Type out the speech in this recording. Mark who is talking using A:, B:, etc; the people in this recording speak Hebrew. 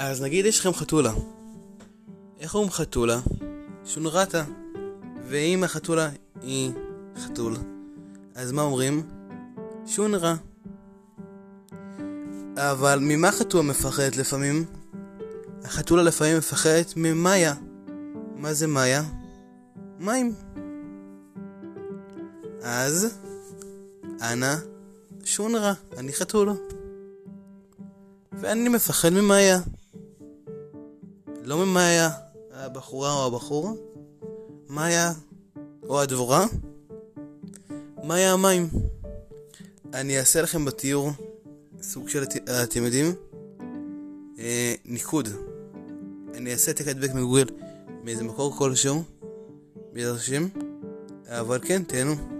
A: אז נגיד יש לכם חתולה. איך אומרים חתולה? שונרתה. ואם החתולה היא חתול, אז מה אומרים? שונרה. אבל ממה חתולה מפחדת לפעמים? החתולה לפעמים מפחדת ממאיה. מה זה מאיה? מים. אז, אנא, שונרה, אני חתולה. ואני מפחד ממאיה. לא ממאיה, הבחורה או הבחור, מאיה או הדבורה, מאיה המים. אני אעשה לכם בתיאור סוג של, אתם יודעים, אה, ניקוד. אני אעשה את הדבק מגוגל מאיזה מקור כלשהו, בעזרת השם, אבל כן, תהנו.